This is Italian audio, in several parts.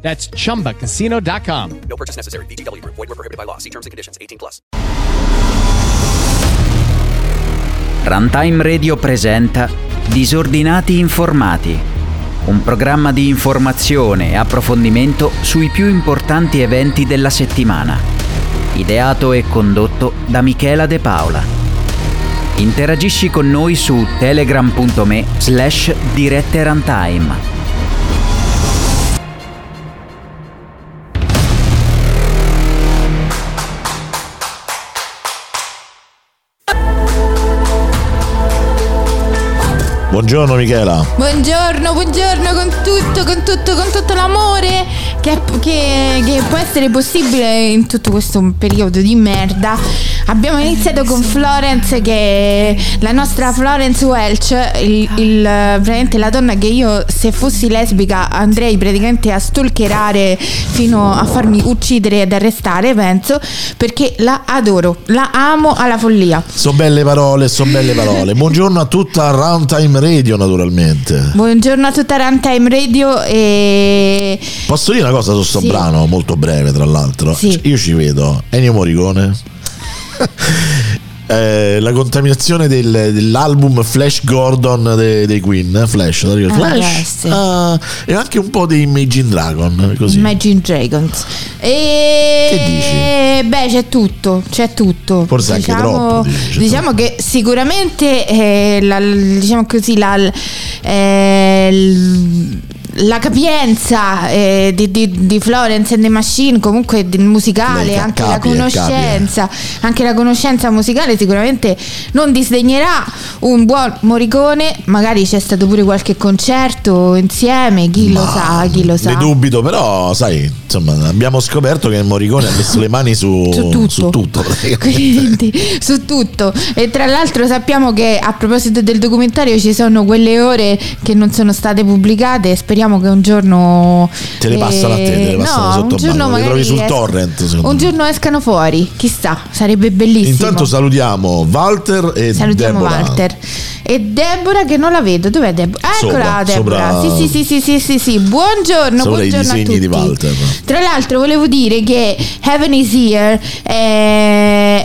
That's chumbacasino.com. No purchase necessary. VGW Group. Void were prohibited by law. See terms and conditions. 18 plus. Runtime Radio presenta Disordinati Informati, un programma di informazione e approfondimento sui più importanti eventi della settimana. Ideato e condotto da Michela De Paola. Interagisci con noi su telegram.me slash dirette runtime. Buongiorno Michela. Buongiorno, buongiorno con tutto, con tutto, con tutto l'amore che, che- che può essere possibile in tutto questo periodo di merda. Abbiamo iniziato con Florence che è la nostra Florence Welch, il, il- praticamente la donna che io se fossi lesbica andrei praticamente a stalkerare fino a farmi uccidere ed arrestare, penso, perché la adoro, la amo alla follia. So belle parole, so belle parole. Buongiorno a tutta Runtime Radio naturalmente. Buongiorno a tutta Runtime Radio e Posso dire una cosa su sto Sì. brano, molto breve tra l'altro? Sì. Cioè, Io ci vedo Ennio Morricone. Eh, la contaminazione del- dell'album Flash Gordon dei, dei Queen Flash, Ah, Flash ah, e anche un po' di Imagine Dragon così. Imagine Dragons. E... Che dici? Beh, c'è tutto, c'è tutto. Forse anche troppo, dici, c'è diciamo che sicuramente eh, la, diciamo così, la, eh, l- la capienza eh, di, di- di Florence and the Machine, comunque del musicale, ca- anche la conoscenza, anche la conoscenza musicale sicuramente non disdegnerà un buon Morricone, magari c'è stato pure qualche concerto insieme, chi lo Ma sa, chi lo sa. Ne dubito, però, sai, insomma, abbiamo scoperto che Morricone ha messo le mani su, su tutto, su tutto. Quindi, su tutto e tra l'altro sappiamo che a proposito del documentario ci sono quelle ore che non sono state pubblicate speriamo che un giorno Te le passano a te, te le passano no, sotto un giorno le magari trovi sul es- torrent, un giorno escano fuori chissà sarebbe bellissimo Intanto salutiamo Walter e Salutiamo Deborah. Walter e Deborah che non la vedo dov'è Deborah? eccola Sopra, Deborah sopra- sì, sì sì sì sì sì sì buongiorno Sopra i buongiorno a tutti di Walter. tra l'altro volevo dire che Heaven is Here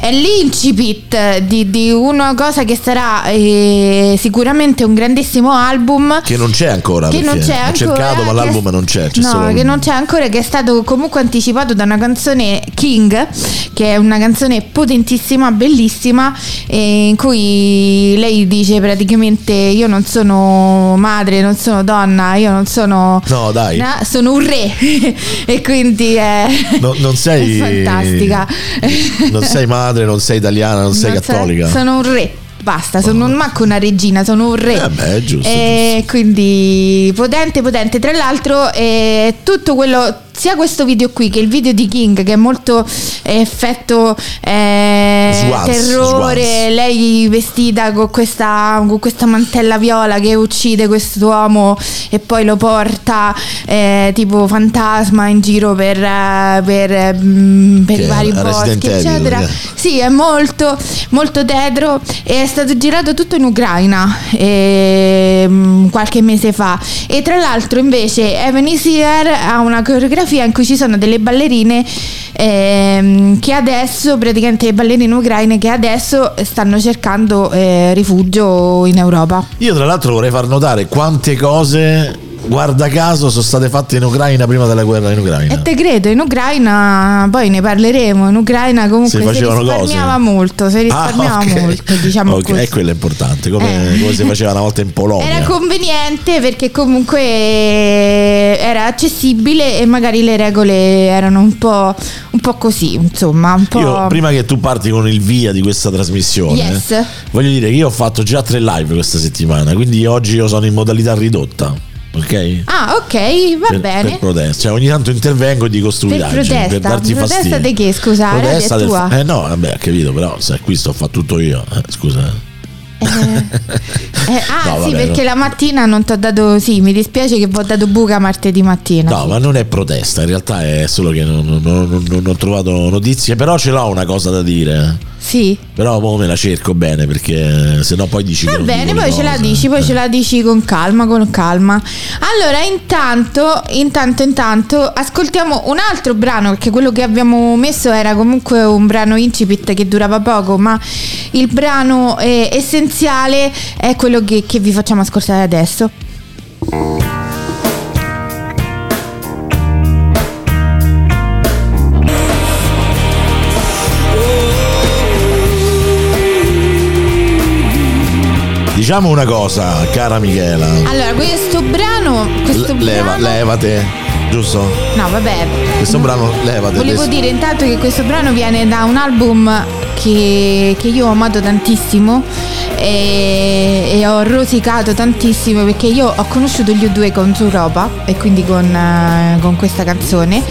è, l'incipit di, di una cosa che sarà eh, sicuramente un grandissimo album. Che non c'è ancora, che non c'è ho ancora cercato ma l'album non c'è, c'è no solo che non c'è ancora che è stato comunque anticipato da una canzone King che è una canzone potentissima bellissima eh, in cui lei dice praticamente io non sono madre non sono donna io non sono No, dai. No, sono un re. E quindi è, No, non sei è fantastica. Non sei madre, non sei italiana, non sei Non cattolica. sono un re. Basta, sono un manco una regina, sono un re. Eh beh, giusto, E quindi potente, potente. Tra l'altro, eh, tutto quello, sia questo video qui che il video di King, che è molto eh, effetto eh, Swans, terrore, swans. lei vestita con questa, con questa mantella viola che uccide quest'uomo e poi lo porta eh, tipo fantasma in giro per, eh, per, mm, per è vari boschi, Evil, eccetera. che- Sì, è molto, molto tetro e è stato girato tutto in Ucraina ehm, qualche mese fa. E tra l'altro invece Evan Isier ha una coreografia in cui ci sono delle ballerine ehm, che adesso, praticamente le ballerine ucraine che adesso stanno cercando eh, rifugio in Europa. Io tra l'altro vorrei far notare quante cose, guarda caso, sono state fatte in Ucraina prima della guerra in Ucraina. E te credo, in Ucraina, poi ne parleremo, in Ucraina comunque Si si, risparmiava cose. molto, si risparmiava Ah, ok. molto, diciamo Ok, così. E quello è importante, come, Eh. come si faceva una volta in Polonia. Era conveniente perché comunque eh, era accessibile e magari le regole erano un po', un po' così, insomma, un po'... Io, prima che tu parti con il via di questa trasmissione, Yes. voglio dire che io ho fatto già tre live questa settimana, quindi oggi io sono in modalità ridotta. Ok? Ah, ok, va per, bene. per protesta, cioè ogni tanto intervengo e dico Per stupidaggini per, protesta. darti Protesta fastidio. di che, scusa? Protesta del- tua. Eh no, vabbè, ho capito, però se qui sto a fare tutto io, eh, scusa. Eh, ah, No, sì, vabbè, perché no. la mattina non ti ho dato. Sì, mi dispiace che vi ho dato buca martedì mattina. No, ma non è protesta, in realtà è solo che non, non- non- non ho trovato notizie, però ce l'ho una cosa da dire. Sì. Però mo me la cerco bene perché se no poi dici Va bene, poi ce la dici, poi Eh. ce la dici con calma, con calma. Allora, intanto, intanto, intanto, ascoltiamo un altro brano, perché quello che abbiamo messo era comunque un brano incipit che durava poco, ma il brano eh, essenziale è quello che, che vi facciamo ascoltare adesso. Diciamo una cosa, cara Michela. Allora, questo brano, questo Le- leva, brano levate, giusto? No, vabbè. Questo brano levate. Volevo adesso. dire intanto che questo brano viene da un album che, che io ho amato tantissimo e, e ho rosicato tantissimo perché io ho conosciuto gli U2 con Europa e quindi con, eh, con questa canzone.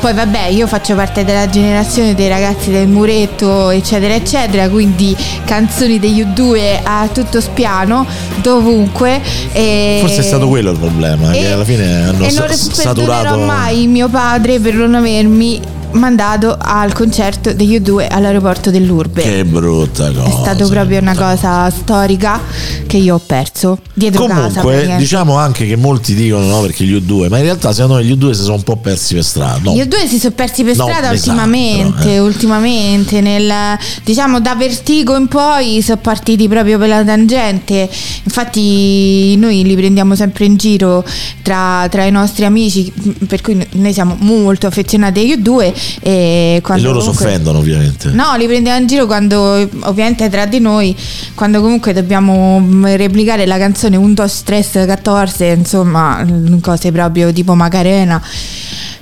Poi vabbè, io faccio parte della generazione dei ragazzi del muretto, eccetera, eccetera, quindi canzoni degli U2 a tutto spiano, dovunque. E Forse è stato quello il problema, che e- alla fine hanno e non saturato. perdonerò mai mio padre per non avermi mandato al concerto degli U2 all'aeroporto dell'Urbe. Che brutta cosa. è stato proprio una cosa storica che io ho perso dietro casa. Comunque, diciamo anche che molti dicono no perché gli U2, ma in realtà secondo me gli U2 si sono un po' persi per strada. No. Gli U2 si sono persi per No, strada mi sa, ultimamente, però, eh. ultimamente nel, diciamo da Vertigo in poi sono partiti proprio per la tangente. Infatti noi li prendiamo sempre in giro tra, tra i nostri amici, per cui noi siamo molto affezionati agli U2 e E loro si offendono ovviamente. No, li prendiamo in giro quando, ovviamente tra di noi, quando comunque dobbiamo mm, replicare la canzone Un dos stress 14, insomma, mm, cose proprio tipo Macarena.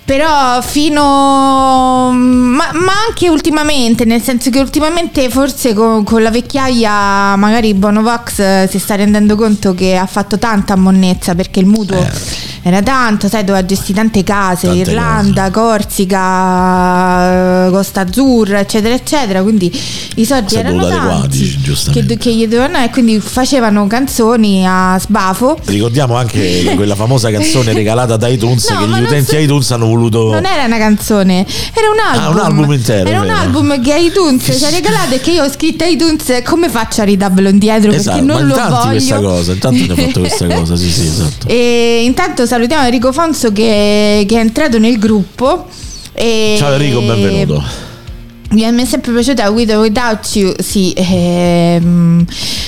Però fino... Ma, ma anche ultimamente, nel senso che ultimamente forse con, con la vecchiaia magari Bonovox eh, si sta rendendo conto che ha fatto tanta monnezza perché il mutuo era tanto, sai, doveva gestire tante case, Tante Irlanda, Corsica, eh, Costa Azzurra, eccetera, eccetera. Quindi i soldi erano tanti giustamente. che, che gli dovevano e quindi facevano canzoni a sbafo. Ricordiamo anche quella famosa canzone regalata da iTunes No, che gli utenti so- iTunes hanno voluto. Non era una canzone, era un album. Ah, un album intero, Era un vero. album che iTunes ci ha regalato e che io ho scritto a iTunes come faccio a ridarvelo indietro Esatto, perché non lo voglio. questa cosa, intanto ne ho fatto questa cosa, sì, sì, esatto. E intanto salutiamo Enrico Fonso che, che è entrato nel gruppo. E Ciao Enrico, benvenuto. Mi è è sempre piaciuta With or Without You, sì, ehm,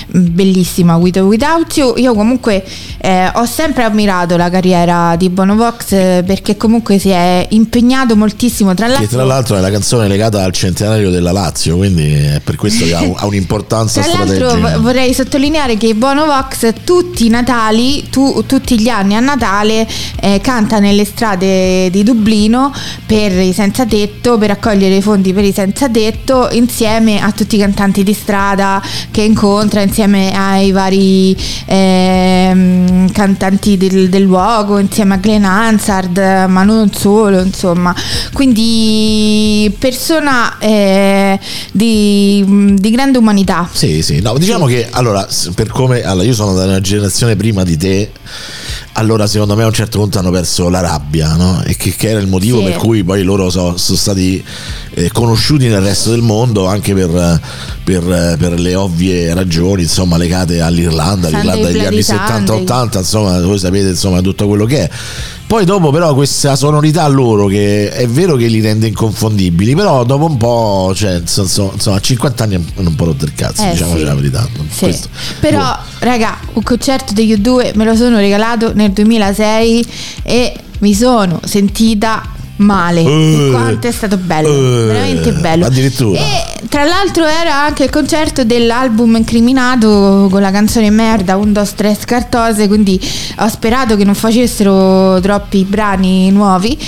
bellissima With or Without You. Io comunque eh, ho sempre ammirato la carriera di Bonovox eh, perché comunque si è impegnato moltissimo. Tra Che l'altro, tra l'altro è la canzone legata al centenario della Lazio, quindi è per questo che ha, un- ha un'importanza Tra l'altro strategica. vo- vorrei sottolineare che Bonovox tutti i Natali, tu- tutti gli anni a Natale eh, canta nelle strade di Dublino per i senza tetto, per raccogliere i fondi per i senza tetto insieme a tutti i cantanti di strada che incontra, insieme ai vari ehm, cantanti del, del luogo, insieme a Glenn Hansard, ma non solo, insomma. Quindi persona eh, di, di grande umanità. Sì, sì, no, diciamo che allora, per come allora, io sono della generazione prima di te, allora secondo me a un certo punto hanno perso la rabbia, no? E che, che era il motivo Sì. per cui poi loro so- sono stati eh, conosciuti nel resto del mondo anche per, per, per le ovvie ragioni, insomma, legate all'Irlanda, Sunday l'Irlanda degli anni Sunday. 70-80, insomma, voi sapete insomma tutto quello che è. Poi dopo però questa sonorità loro che è vero che li rende inconfondibili, però dopo un po', cioè, insomma, a 50 anni hanno un po' rotto il cazzo, Eh, diciamoci sì. la verità. Sì. Questo- Però, Boh. raga, un concerto degli U2 me lo sono regalato nel 2006 e mi sono sentita male. E quanto è stato bello, eh, veramente bello. addirittura. E tra l'altro era anche il concerto dell'album incriminato con la canzone merda, un dos tres cartose, quindi ho sperato che non facessero troppi brani nuovi.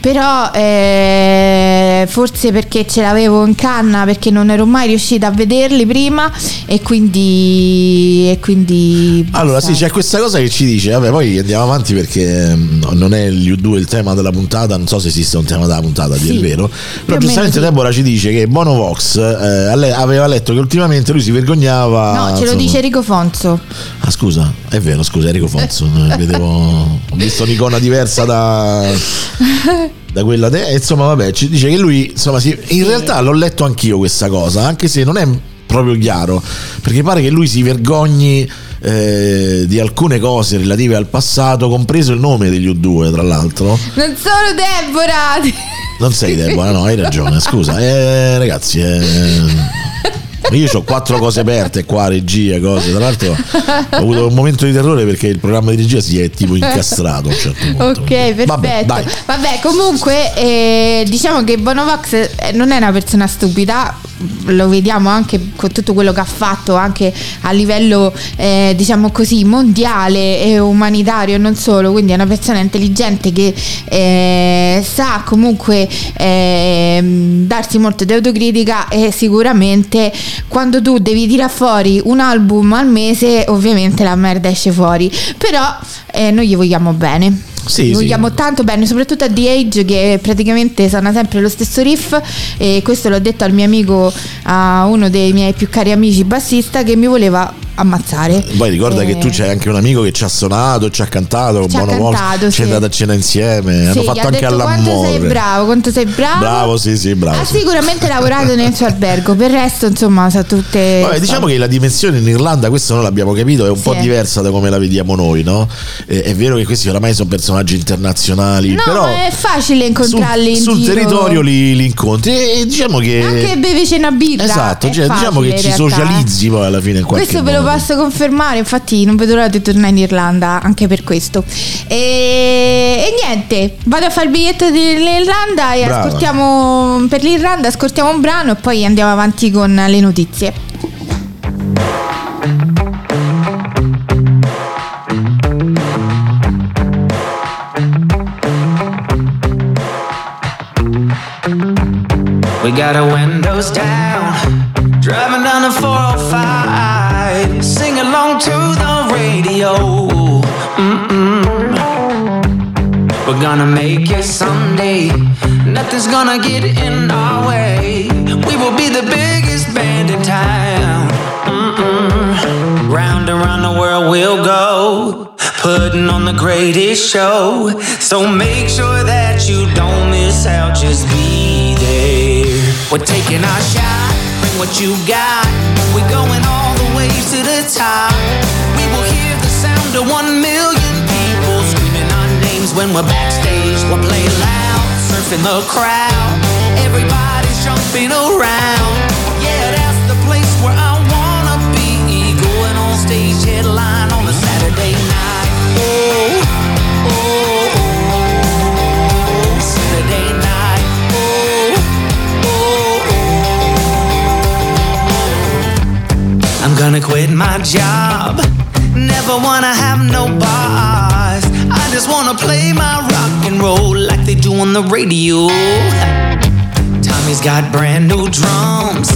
Però eh, eh, forse perché ce l'avevo in canna perché non ero mai riuscita a vederli prima e quindi e quindi Allora, sì, c'è questa cosa che ci dice. Vabbè, poi andiamo avanti perché mm, non è gli U2 il tema della puntata. Non so se esiste un tema della puntata, di Sì, è vero. più Però giustamente sì. Deborah ci dice che Bono Vox eh, aveva letto che ultimamente lui si vergognava. No, ce lo insomma- dice Enrico Fonso. Ah, scusa, è vero, scusa, Enrico Fonso. eh, Vedevo, ho visto un'icona diversa da, da quella. De- e insomma, vabbè, ci dice che lui, insomma, si- in realtà l'ho letto anch'io questa cosa, anche se non è proprio chiaro, perché pare che lui si vergogni eh, di alcune cose relative al passato, compreso il nome degli U2, tra l'altro. Non sono Deborah! Non sei Deborah, no, hai ragione, scusa. Eh, ragazzi, eh, io ho quattro cose aperte qua, regia, cose. Tra l'altro ho avuto un momento di terrore perché il programma di regia si è tipo incastrato a un certo punto. Ok, perfetto. Vabbè, Vabbè, comunque eh, diciamo che Bonovox eh, non è una persona stupida, lo vediamo anche con tutto quello che ha fatto anche a livello eh, diciamo così mondiale e umanitario non solo, quindi è una persona intelligente che eh, sa comunque ehm, darsi molto di autocritica e sicuramente quando tu devi tirare fuori un album al mese ovviamente la merda esce fuori, però eh, noi gli vogliamo bene. Sì, Gli sì. vogliamo tanto bene, soprattutto a The Age che praticamente suona sempre lo stesso riff e questo l'ho detto al mio amico, a uno dei miei più cari amici bassista che mi voleva ammazzare. Poi ricorda Eh, che tu c'hai anche un amico che ci ha suonato, ci ha cantato Ci ha cantato, ci è sì. andato a cena insieme, hanno sì, fatto gli ha anche detto quanto sei all'amore. bravo, quanto sei bravo. Bravo, sì, sì, bravo. Ha sì. sicuramente lavorato nel suo albergo, per il resto insomma sa tutte... Vabbè, diciamo che la dimensione in Irlanda, questo noi l'abbiamo capito, è un po' Sì. diversa da come la vediamo noi, no? Eh, è vero che questi oramai sono personaggi internazionali, No, però è facile incontrarli sul, in sul territorio li, li incontri e diciamo che Anche bevici una birra. Esatto, è cioè, diciamo che ci realtà, eh. socializzi poi alla fine in qualche Questo ve lo posso confermare, infatti non vedo l'ora di tornare in Irlanda anche per questo. E, e niente, vado a fare il biglietto dell'Irlanda e Brava. ascoltiamo per l'Irlanda, ascoltiamo un brano e poi andiamo avanti con le notizie. We got our windows down, gonna make it someday. Nothing's gonna get in our way. We will be the biggest band in town. Mm-mm. Round and round the world we'll go, putting on the greatest show. So make sure that you don't miss out, just be there. We're taking our shot, bring what you got. We're going all the way to the top. When we're backstage. We'll play loud, surfing the crowd. Everybody's jumping around. Yeah, that's the place where I wanna be. Going on stage, headline on a Saturday night. Oh, oh, oh, oh Saturday night. Oh, oh, oh. I'm gonna quit my job. Never wanna have no bars. Just wanna play my rock and roll like they do on the radio. Tommy's got brand new drums,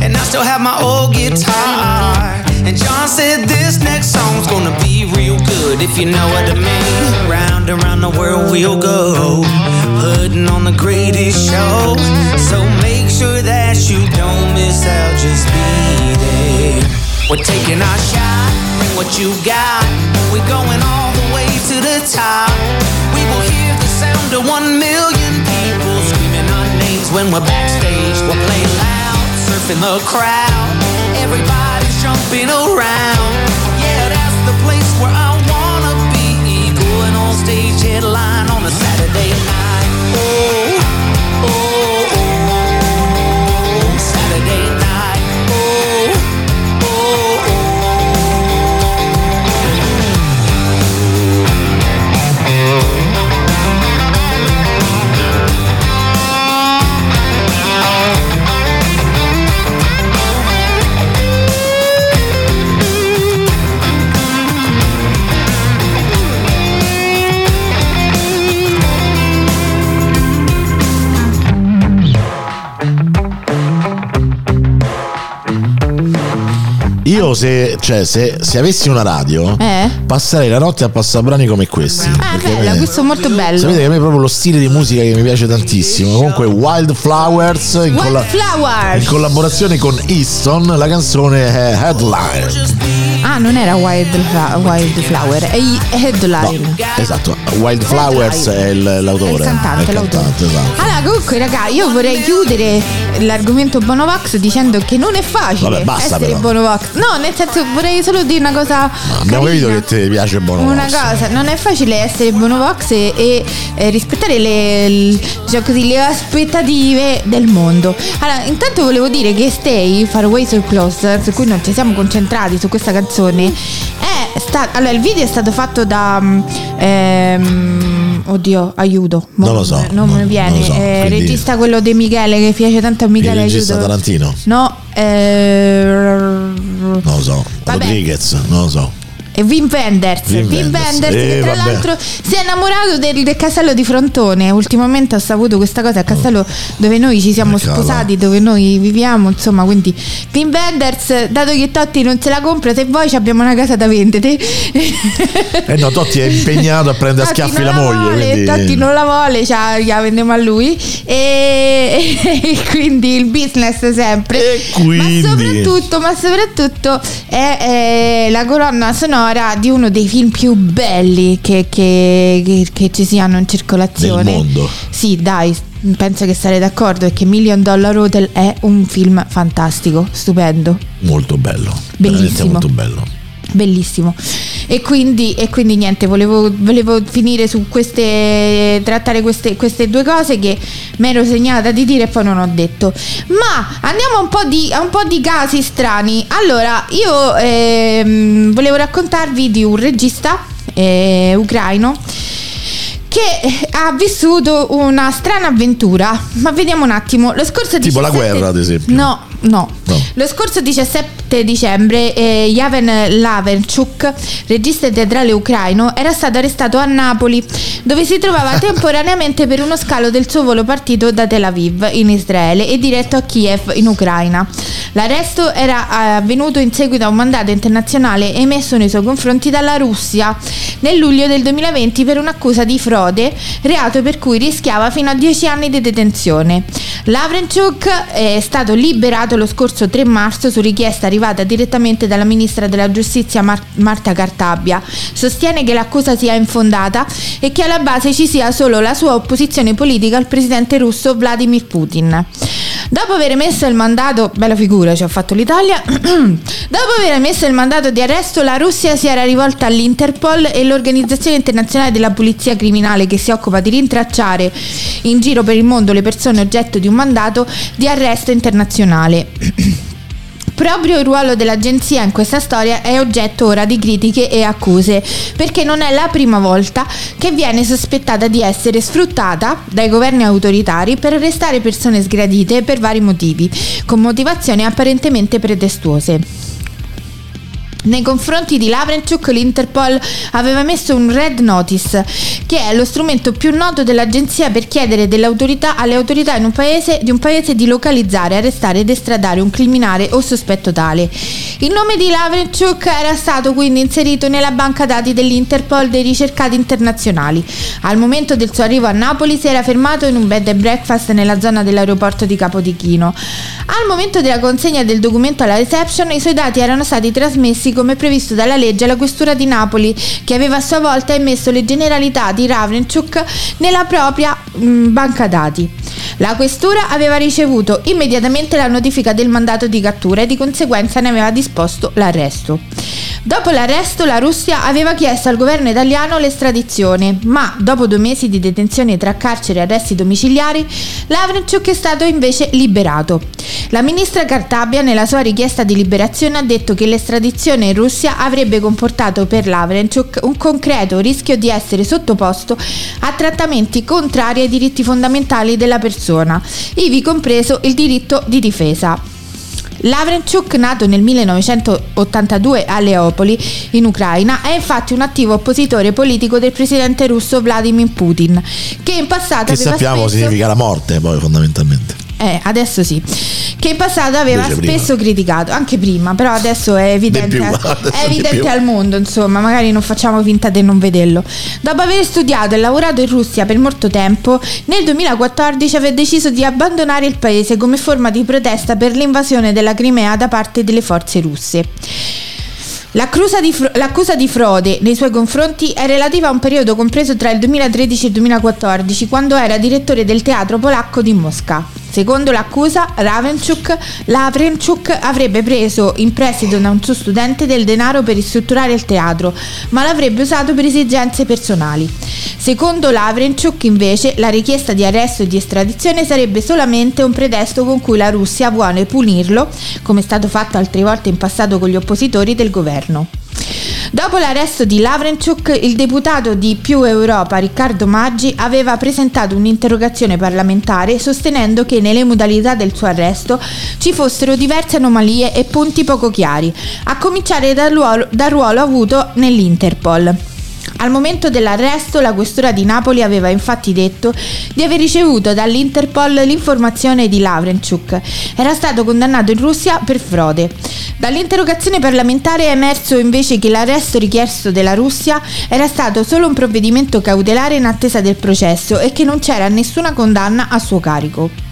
and I still have my old guitar. And John said this next song's gonna be real good, if you know what I mean. Round and round the world we'll go, putting on the greatest show. So make sure that you don't miss out, just be there. We're taking our shot, what you got. We're going all the way to the top. We will hear the sound of one million people screaming our names when we're backstage. We'll play loud, surfing the crowd. Everybody's jumping around. Yeah, that's the place where I wanna be. Going on stage, headline on a Saturday night. Oh, Io se, cioè, se, se avessi una radio, Eh? passerei la notte a passare brani come questi. Ah, bella, me- questo è molto bello. Sapete che a me è proprio lo stile di musica che mi piace tantissimo. Comunque Wildflowers in, colla- Wildflower. in collaborazione con Easton, la canzone è Headline. Ah, non era Wildfla- Wildflower, è Headline. Esatto, Wildflowers è il- l'autore. È il cantante, è il l'autore. cantante, esatto. Allora, comunque, raga, io vorrei chiudere l'argomento Bonovox dicendo che non è facile Vabbè, basta essere però. Bonovox. No, nel senso, vorrei solo dire una cosa. Abbiamo capito che ti piace Bono Una cosa, non è facile essere Bonovox e, e, eh, rispettare le, l- diciamo così, le aspettative del mondo. Allora, intanto volevo dire che Stay, Far Away So Close, su cui non ci siamo concentrati su questa canzone, è sta- allora il video è stato fatto da mm, ehm, oddio, aiuto. Mo Non lo so, Non non- mi viene. non so, Eh, quindi- regista quello di Michele che piace tanto a Michele Il regista aiuto. Tarantino? No, eh, Non lo so. Vabbè. Rodriguez, non lo so. E Wim Wenders, Wim Wim Wenders. Wenders che Eh, tra vabbè. l'altro si è innamorato del, del castello di Frontone. Ultimamente ho saputo questa cosa, il castello dove noi ci siamo Eh, cavolo. sposati, dove noi viviamo, insomma, quindi Wim Wenders, dato che Totti non se la compra, se vuoi ci abbiamo una casa da vendere. Eh no, Totti è impegnato a prendere a schiaffi non la moglie. Vuole, quindi- Totti non la vuole, cioè, gliela vendiamo a lui. E, e quindi il business sempre. Quindi? Ma soprattutto, ma soprattutto è, è la colonna sonora di uno dei film più belli che, che- che- che ci siano in circolazione. Del mondo. Sì, dai. Penso che sarei d'accordo perché Million Dollar Hotel è un film fantastico, stupendo. Molto bello. Bellissimo. molto bello. Bellissimo. E quindi, e quindi niente, volevo, volevo finire su queste, trattare queste, queste due cose che mi ero segnata di dire e poi non ho detto. Ma andiamo a un po' di, a un po' di casi strani. Allora, io ehm, volevo raccontarvi di un regista eh, ucraino che ha vissuto una strana avventura. Ma vediamo un attimo. Lo scorso Tipo la 17 guerra, ad esempio. No, no. Lo scorso 17 dicembre eh, Yaven Lavenchuk, regista teatrale ucraino, era stato arrestato a Napoli, dove si trovava temporaneamente per uno scalo del suo volo partito da Tel Aviv in Israele e diretto a Kiev in Ucraina. L'arresto era eh, avvenuto in seguito a un mandato internazionale emesso nei suoi confronti dalla Russia nel luglio del 2020 per un'accusa di frode, reato per cui rischiava fino a 10 anni di detenzione. Lavrenchuk è stato liberato lo scorso 3 marzo su richiesta arrivata direttamente dalla ministra della giustizia Mar- Marta Cartabia. Sostiene che l'accusa sia infondata e che alla base ci sia solo la sua opposizione politica al presidente russo Vladimir Putin. Dopo aver emesso il mandato, bella figura ci ha fatto l'Italia, dopo aver emesso il mandato di arresto la Russia si era rivolta all'Interpol e l'Organizzazione Internazionale della Polizia Criminale che si occupa di rintracciare in giro per il mondo le persone oggetto di un mandato di arresto internazionale. Proprio il ruolo dell'agenzia in questa storia è oggetto ora di critiche e accuse, perché non è la prima volta che viene sospettata di essere sfruttata dai governi autoritari per arrestare persone sgradite per vari motivi, con motivazioni apparentemente pretestuose. Nei confronti di Lavrenchuk l'Interpol aveva messo un Red Notice, che è lo strumento più noto dell'agenzia per chiedere autorità, alle autorità un paese, di un paese di localizzare, arrestare ed estradare un criminale o sospetto tale. Il nome di Lavrenchuk era stato quindi inserito nella banca dati dell'Interpol dei ricercati internazionali. Al momento del suo arrivo a Napoli si era fermato in un bed and breakfast nella zona dell'aeroporto di Capodichino. Al momento della consegna del documento alla reception i suoi dati erano stati trasmessi come previsto dalla legge alla questura di Napoli che aveva a sua volta emesso le generalità di Ravrenchuk nella propria mh, banca dati. La questura aveva ricevuto immediatamente la notifica del mandato di cattura e di conseguenza ne aveva disposto l'arresto. Dopo l'arresto la Russia aveva chiesto al governo italiano l'estradizione, ma dopo due mesi di detenzione tra carcere e arresti domiciliari, Lavrenchuk è stato invece liberato. La ministra Cartabia nella sua richiesta di liberazione ha detto che l'estradizione in Russia avrebbe comportato per Lavrenchuk un concreto rischio di essere sottoposto a trattamenti contrari ai diritti fondamentali della persona, ivi compreso il diritto di difesa. Lavrenchuk, nato nel 1982 a Leopoli, in Ucraina, è infatti un attivo oppositore politico del presidente russo Vladimir Putin, che in passato Che sappiamo spesso... significa la morte, poi fondamentalmente. Eh, adesso sì. Che in passato aveva Invece prima. spesso criticato, anche prima, però adesso è evidente, più, adesso è evidente al mondo, insomma, magari non facciamo finta di non vederlo. Dopo aver studiato e lavorato in Russia per molto tempo, nel 2014 aveva deciso di abbandonare il paese come forma di protesta per l'invasione della Crimea da parte delle forze russe. L'accusa di, fro- l'accusa di frode nei suoi confronti è relativa a un periodo compreso tra il 2013 e il 2014, quando era direttore del teatro polacco di Mosca. Secondo l'accusa, Ravenchuk, Lavrenchuk avrebbe preso in prestito da un suo studente del denaro per ristrutturare il teatro, ma l'avrebbe usato per esigenze personali. Secondo Lavrenchuk, invece, la richiesta di arresto e di estradizione sarebbe solamente un pretesto con cui la Russia vuole punirlo, come è stato fatto altre volte in passato con gli oppositori del governo. Dopo l'arresto di Lavrenchuk, il deputato di Più Europa Riccardo Maggi aveva presentato un'interrogazione parlamentare sostenendo che nelle modalità del suo arresto ci fossero diverse anomalie e punti poco chiari, a cominciare dal ruolo, dal ruolo avuto nell'Interpol. Al momento dell'arresto la questura di Napoli aveva infatti detto di aver ricevuto dall'Interpol l'informazione di Lavrenchuk. Era stato condannato in Russia per frode. Dall'interrogazione parlamentare è emerso invece che l'arresto richiesto della Russia era stato solo un provvedimento cautelare in attesa del processo e che non c'era nessuna condanna a suo carico.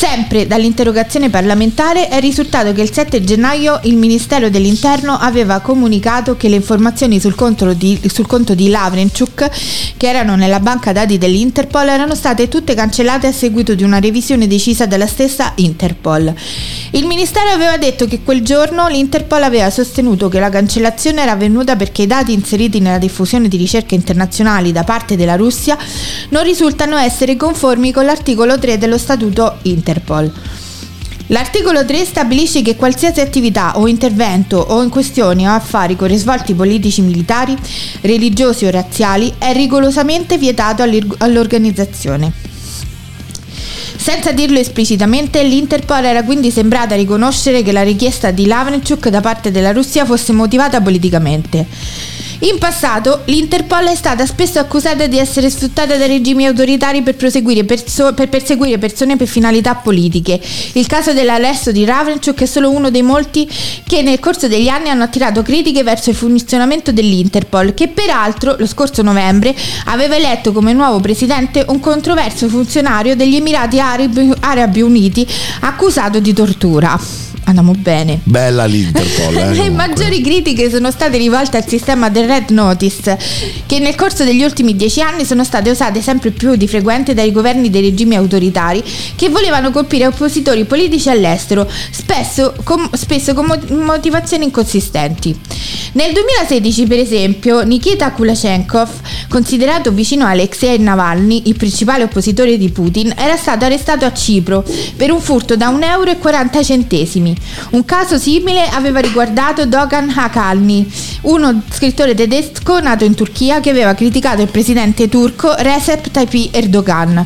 Sempre dall'interrogazione parlamentare è risultato che il 7 gennaio il Ministero dell'Interno aveva comunicato che le informazioni sul conto di, sul conto di Lavrenchuk, che erano nella banca dati dell'Interpol, erano state tutte cancellate a seguito di una revisione decisa dalla stessa Interpol. Il Ministero aveva detto che quel giorno l'Interpol aveva sostenuto che la cancellazione era avvenuta perché i dati inseriti nella diffusione di ricerche internazionali da parte della Russia non risultano essere conformi con l'articolo 3 dello Statuto Interpol. L'articolo 3 stabilisce che qualsiasi attività o intervento o in questioni o affari con risvolti politici, militari, religiosi o razziali è rigorosamente vietato all'organizzazione. Senza dirlo esplicitamente, l'Interpol era quindi sembrata riconoscere che la richiesta di Lavrenchuk da parte della Russia fosse motivata politicamente. In passato l'Interpol è stata spesso accusata di essere sfruttata dai regimi autoritari per, proseguire perso- per perseguire persone per finalità politiche. Il caso dell'arresto di Ravrenchuk è solo uno dei molti che nel corso degli anni hanno attirato critiche verso il funzionamento dell'Interpol, che peraltro lo scorso novembre aveva eletto come nuovo presidente un controverso funzionario degli Emirati Arabi, Arabi Uniti accusato di tortura. Andiamo bene. Bella l'Interpol. Eh, Le maggiori critiche sono state rivolte al sistema del Red Notice, che nel corso degli ultimi dieci anni sono state usate sempre più di frequente dai governi dei regimi autoritari che volevano colpire oppositori politici all'estero, spesso con, spesso con mo- motivazioni inconsistenti. Nel 2016, per esempio, Nikita Kulashchenkov, considerato vicino a Alexei Navalny, il principale oppositore di Putin, era stato arrestato a Cipro per un furto da 1,40 euro. Un caso simile aveva riguardato Dogan Hakalni, uno scrittore tedesco nato in Turchia che aveva criticato il presidente turco Recep Tayyip Erdogan.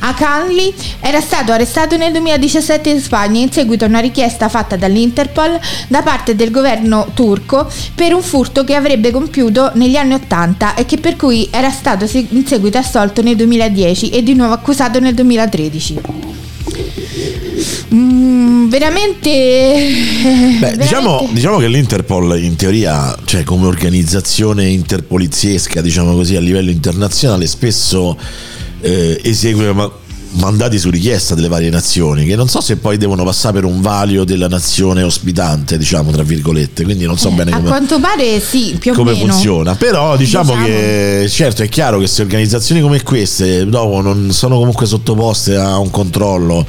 Hakalni era stato arrestato nel 2017 in Spagna in seguito a una richiesta fatta dall'Interpol da parte del governo turco per un furto che avrebbe compiuto negli anni 80 e che per cui era stato in seguito assolto nel 2010 e di nuovo accusato nel 2013. Veramente, Beh, veramente- diciamo, diciamo che l'Interpol in teoria, cioè come organizzazione interpoliziesca, diciamo così, a livello internazionale, spesso eh, esegue ma- mandati su richiesta delle varie nazioni, che non so se poi devono passare per un valio della nazione ospitante, diciamo, tra virgolette, quindi non so bene a come quanto pare sì, più o come meno. funziona. Però diciamo, Diciamo. che certo è chiaro che se organizzazioni come queste dopo non sono comunque sottoposte a un controllo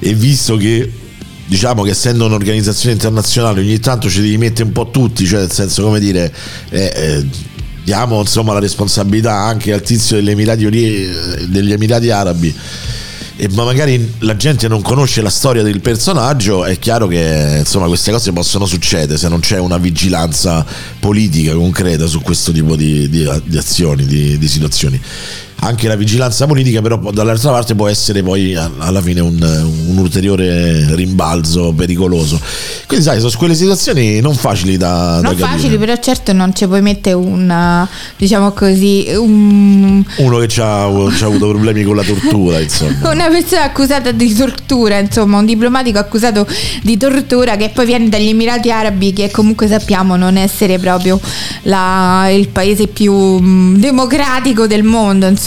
e visto che diciamo che essendo un'organizzazione internazionale ogni tanto ci devi mettere un po' tutti, cioè nel senso come dire eh, eh, diamo insomma la responsabilità anche al tizio degli Emirati, degli Emirati Arabi e ma magari la gente non conosce la storia del personaggio, è chiaro che insomma queste cose possono succedere se non c'è una vigilanza politica concreta su questo tipo di, di- di azioni, di, di situazioni. Anche la vigilanza politica, però dall'altra parte può essere poi alla fine un, un ulteriore rimbalzo pericoloso. Quindi sai, sono quelle situazioni non facili da, da Non capire. facili, però certo non ci puoi mettere un, diciamo così, un, Uno che ha avuto problemi con la tortura, insomma. una persona accusata di tortura, insomma, un diplomatico accusato di tortura che poi viene dagli Emirati Arabi, che comunque sappiamo non essere proprio la- il paese più mm, democratico del mondo, insomma.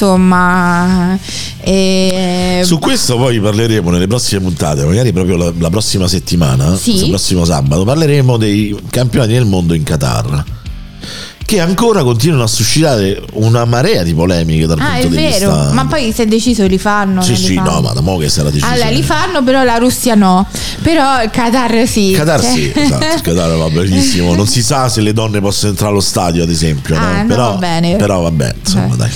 E- Su questo poi parleremo nelle prossime puntate, magari proprio la, la prossima settimana, Sì. il prossimo sabato, parleremo dei campionati del mondo in Qatar. Che ancora continuano a suscitare una marea di polemiche dal Ah, punto è di vero, vista. ma poi se è deciso li fanno. Sì, li sì, fanno. no, ma da mo' che sarà deciso. Allora, li fanno, però la Russia no. Però il Qatar sì. Qatar Cioè- sì, esatto, il Qatar va benissimo. Non si sa se le donne possono entrare allo stadio, ad esempio. Ah, no, però, va bene. però vabbè, insomma, Eh. dai.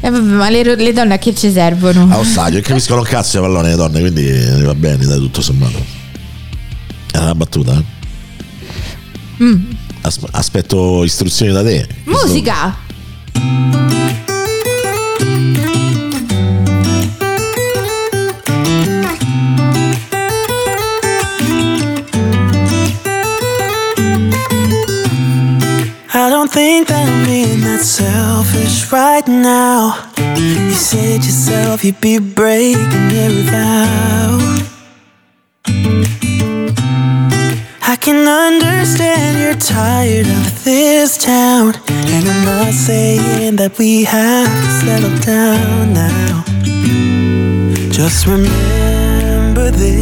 Eh, vabbè, ma le, le donne a che ci servono? Allo stadio, e capiscono cazzo di pallone le donne, quindi eh, va bene, dai, tutto sommato. Era una battuta, eh? Mm. As- aspetto istruzioni da te. Musica! I don't think that I'm being that selfish right now. You said yourself you'd be breaking every vow. I can understand you're tired of this town. And I'm not saying that we have to settle down now. Just remember this.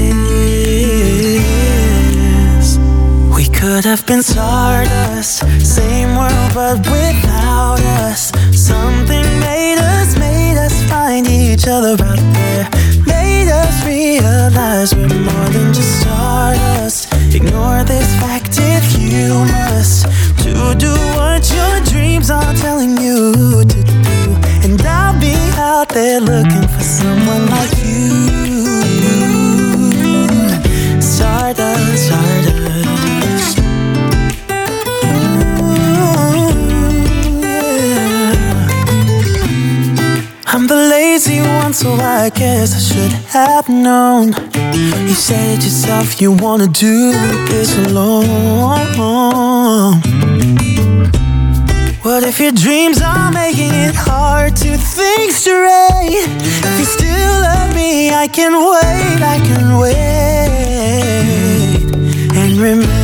We could have been stardust, same world but without us. Something made us, made us find each other out there. Made us realize we're more than just stardust. Ignore this fact if you must. To do what your dreams are telling you to do. And I'll be out there looking for someone like you. Lazy one, so I guess I should have known. You said yourself you wanna do this alone. What if your dreams are making it hard to think straight? If you still love me, I can wait, I can wait. And remember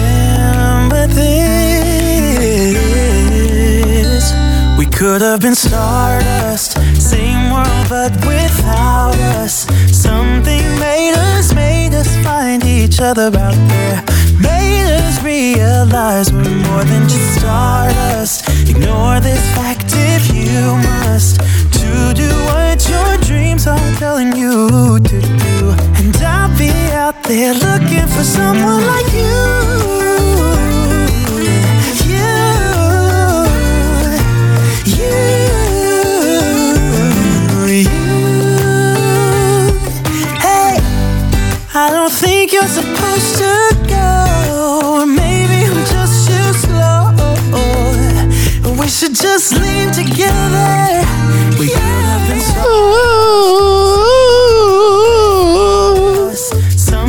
could have been stardust, same world but without us. Something made us, made us find each other out there. Made us realize we're more than just stardust. Ignore this fact if you must. To do what your dreams are telling you to do. And I'll be out there looking for someone like you.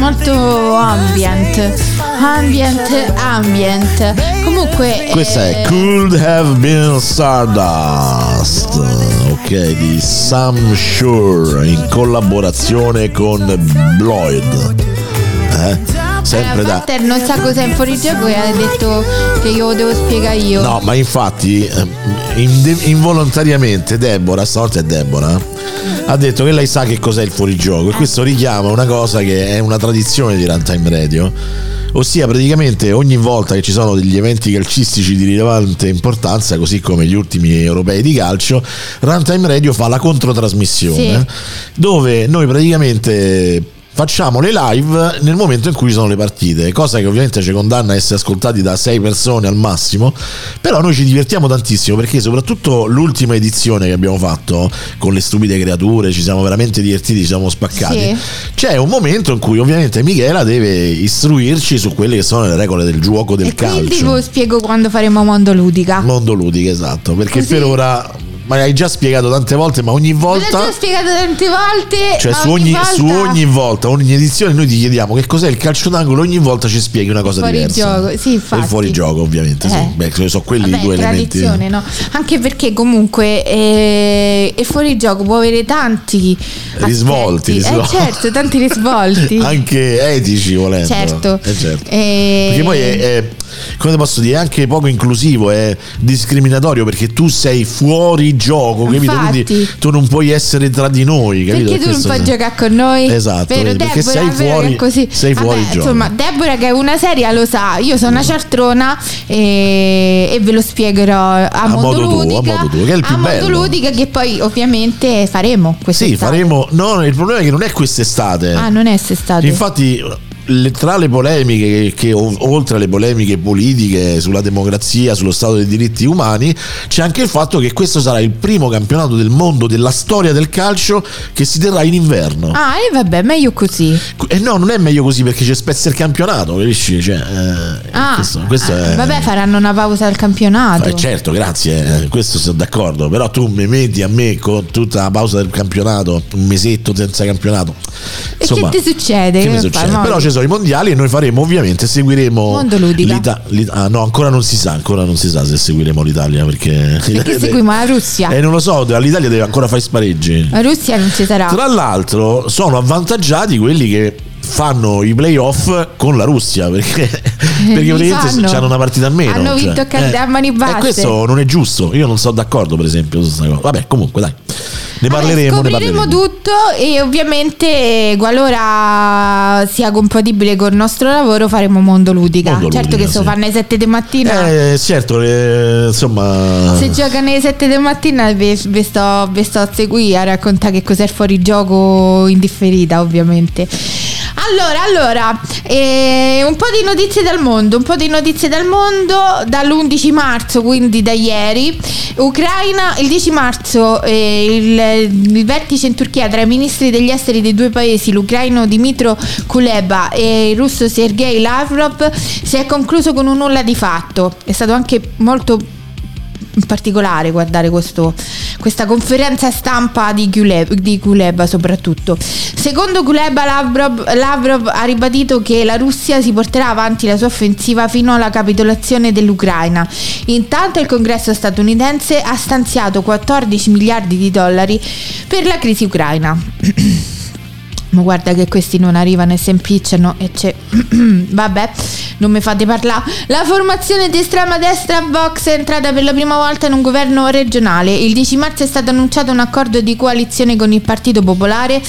Molto ambient. Ambient, ambient. Comunque. Questa è eh, Could Have Been Stardust, ok, di Sam Shure in collaborazione con Bloyd. Eh? Sempre eh, da... Walter non sa cos'è in fuorigioco e ha detto che io lo devo spiegare io. No, ma infatti eh, in- involontariamente Deborah, stavolta è Deborah, ha detto che lei sa che cos'è il fuorigioco e questo richiama una cosa che è una tradizione di Runtime Radio, ossia praticamente ogni volta che ci sono degli eventi calcistici di rilevante importanza, così come gli ultimi europei di calcio, Runtime Radio fa la controtrasmissione dove noi praticamente facciamo le live nel momento in cui ci sono le partite, cosa che ovviamente ci condanna a essere ascoltati da sei persone al massimo, però noi ci divertiamo tantissimo perché soprattutto l'ultima edizione che abbiamo fatto con le stupide creature, ci siamo veramente divertiti, ci siamo spaccati. Sì. C'è un momento in cui ovviamente Michela deve istruirci su quelle che sono le regole del gioco del e quindi calcio. lo spiego quando faremo Mondo Ludica. Mondo ludico, esatto, perché Così- per ora ma hai già spiegato tante volte, ma ogni l'ho volta già spiegato tante volte. cioè su ogni, volta- su ogni volta, ogni edizione noi ti chiediamo che cos'è il calcio d'angolo, ogni volta ci spieghi una cosa Fuori diversa. gioco, sì, infatti. Il fuorigioco, ovviamente, sì. Eh. Beh, sono quelli Vabbè, i due elementi. no? Anche perché comunque eh, il fuorigioco può avere tanti Risvolti, aspetti. risvolti. Eh, certo, tanti risvolti. Anche etici volendo. Certo. Eh, certo. Eh, Perché poi è, è- come posso dire, è anche poco inclusivo, è discriminatorio perché tu sei fuori gioco, capito? Infatti. Quindi tu non puoi essere tra di noi, capito? Perché tu non puoi giocare con noi? Esatto, Vero, vedi, perché Deborah? sei Vero fuori- così? sei fuori Vabbè, gioco. Insomma, Deborah che è una seria lo sa. Io sono una cialtrona e, e ve lo spiegherò a, A modo, modo tuo, a ludica. modo tuo, che è il più a modo bello. ludica che poi ovviamente faremo quest'estate. Sì, faremo. No, il problema è che non è quest'estate. Ah, non è quest'estate. Infatti, le- tra le polemiche, che, che oltre alle polemiche politiche sulla democrazia, sullo stato dei diritti umani, c'è anche il fatto che questo sarà il primo campionato del mondo della storia del calcio che si terrà in inverno. Ah, e vabbè, meglio così. E no, non è meglio così perché c'è spezza il campionato, capisci? Cioè, eh, Ah, questo, questo ah, è. vabbè, faranno una pausa al campionato. Eh, certo, grazie, eh, questo sono d'accordo, però tu mi metti a me con tutta la pausa del campionato, un mesetto senza campionato. E che ti succede? Che Che succede? Però ci sono i mondiali e noi faremo ovviamente, seguiremo Mondo ludica. l'Ita- l'It- ah, no, ancora non si sa, ancora non si sa se seguiremo l'Italia perché... Perché seguiamo la Russia. Eh, non lo so, l'Italia deve ancora fare spareggi. La Russia non ci sarà. Tra l'altro sono avvantaggiati quelli che fanno i playoff con la Russia perché, perché praticamente hanno una partita a meno Hanno cioè, vinto a a mani basse. e questo non è giusto io non sono d'accordo per esempio su questa cosa vabbè comunque dai ne parleremo, ne scopriremo parleremo. tutto e ovviamente qualora sia compatibile col nostro lavoro faremo Mondo Ludica. Mondo certo Ludica, che se lo sì. fanno alle 7 di mattina. eh certo eh, insomma Se giocano alle 7 di mattina vi, vi sto, vi sto a seguire a raccontare che cos'è il fuorigioco in differita ovviamente. Allora, allora, eh, un po' di notizie dal mondo, un po' di notizie dal mondo dall'11 marzo, quindi da ieri. Ucraina, il 10 marzo eh, il, il vertice in Turchia tra i ministri degli esteri dei due paesi, l'ucraino Dimitro Kuleba e il russo Sergei Lavrov, si è concluso con un nulla di fatto. È stato anche molto particolare guardare questo- questa conferenza stampa di Kuleba, di Kuleba soprattutto. Secondo Kuleba Lavrov, Lavrov ha ribadito che la Russia si porterà avanti la sua offensiva fino alla capitolazione dell'Ucraina. Intanto il congresso statunitense ha stanziato 14 miliardi di dollari per la crisi ucraina. Ma guarda che questi non arrivano e si impicciano e c'è... Vabbè, non mi fate parlare. La formazione di estrema destra Vox è entrata per la prima volta in un governo regionale. Il 10 marzo è stato annunciato un accordo di coalizione con il Partito Popolare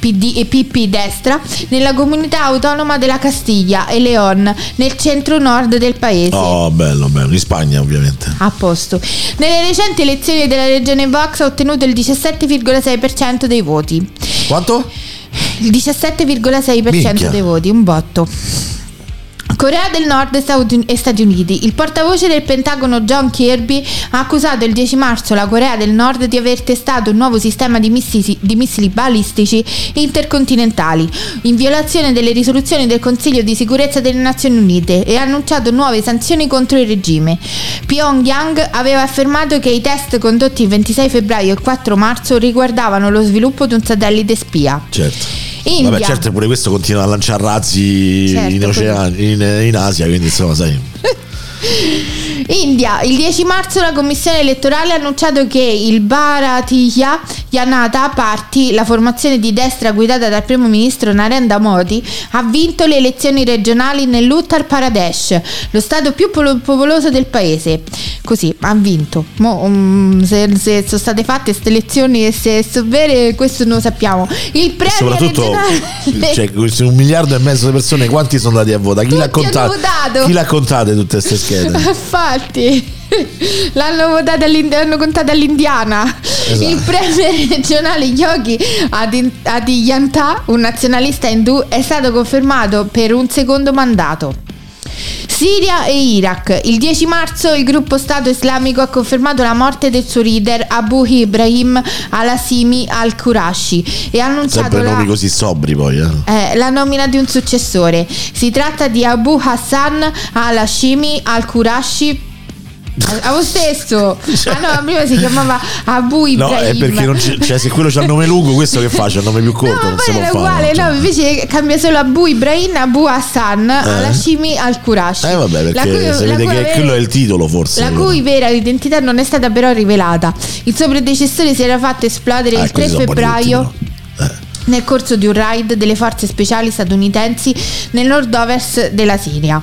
PD e PP destra nella comunità autonoma della Castiglia e Leon nel centro-nord del paese. oh bello bello in Spagna ovviamente A posto. Nelle recenti elezioni della regione Vox ha ottenuto il 17,6% dei voti. quanto? Il 17,6% Minchia. dei voti, un botto. Corea del Nord e Stati- Uniti. Il portavoce del Pentagono John Kirby ha accusato il 10 marzo la Corea del Nord di aver testato un nuovo sistema di missili, di missili balistici intercontinentali in violazione delle risoluzioni del Consiglio di sicurezza delle Nazioni Unite e ha annunciato nuove sanzioni contro il regime. Pyongyang aveva affermato che i test condotti il 26 febbraio e il 4 marzo riguardavano lo sviluppo di un satellite spia. certo India. Vabbè, certo, pure questo continua a lanciare razzi Certo, in, oceani, in, in Asia, quindi insomma, sai. India, il 10 marzo la commissione elettorale ha annunciato che il Bharatiya Janata Party, la formazione di destra guidata dal primo ministro Narendra Modi, ha vinto le elezioni regionali nell'Uttar Pradesh, lo stato più polo- popoloso del paese. Così, ha vinto. Mo, um, se, se sono state fatte queste elezioni e se sono vere, questo non lo sappiamo. Il premio Soprattutto, regionale... cioè, un miliardo e mezzo di persone, quanti sono andati a votare? Chi l'ha contato? Chi l'ha contate tutte queste schede? Infatti, l'hanno all'Indi- l'hanno contato all'Indiana. Esatto. Il premier regionale Yogi Adi- Adityanath, un nazionalista indù, è stato confermato per un secondo mandato. Siria e Iraq. Il 10 marzo il gruppo Stato Islamico ha confermato la morte del suo leader Abu Ibrahim al-Assimi al-Qurashi e ha annunciato la... poi, eh. Eh, la nomina di un successore. Si tratta di Abu Hassan al-Hashimi al-Qurashi A lo stesso. Ah no, prima si chiamava Abu No, Ibrahim. è perché non c'è, cioè, se quello c'ha il nome lungo, questo che fa? C'ha il nome più corto, No, non si può fare. uguale, cioè. no, invece cambia solo Abu Ibrahim, Abu Hassan, al-Hashimi al-Qurashi. Eh vabbè, perché cui- cui che vera- quello è il titolo forse. La cui vera identità non è stata però rivelata. Il suo predecessore si era fatto esplodere Ah, il 3 questi sono febbraio. Eh. Nel corso di un raid delle forze speciali statunitensi nel nord-ovest della Siria.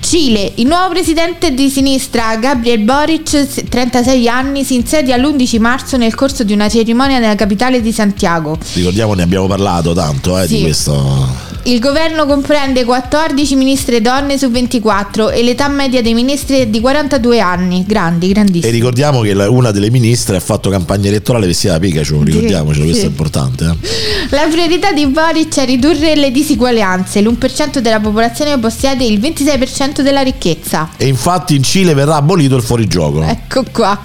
Cile, il nuovo presidente di sinistra Gabriel Boric, 36 anni, si insedia l'11 marzo nel corso di una cerimonia nella capitale di Santiago. Ricordiamo, ne abbiamo parlato tanto eh, Sì. di questo. Il governo comprende 14 ministre donne su 24 e l'età media dei ministri è di 42 anni, grandi, E grandissimi. ricordiamo che la- una delle ministre ha fatto campagna elettorale vestita da Pikachu, ricordiamocelo, questo sì. è importante. eh. La priorità di Boric è ridurre le disuguaglianze. L'1% della popolazione possiede il 26% della ricchezza. E infatti in Cile verrà abolito il fuorigioco. Ecco qua.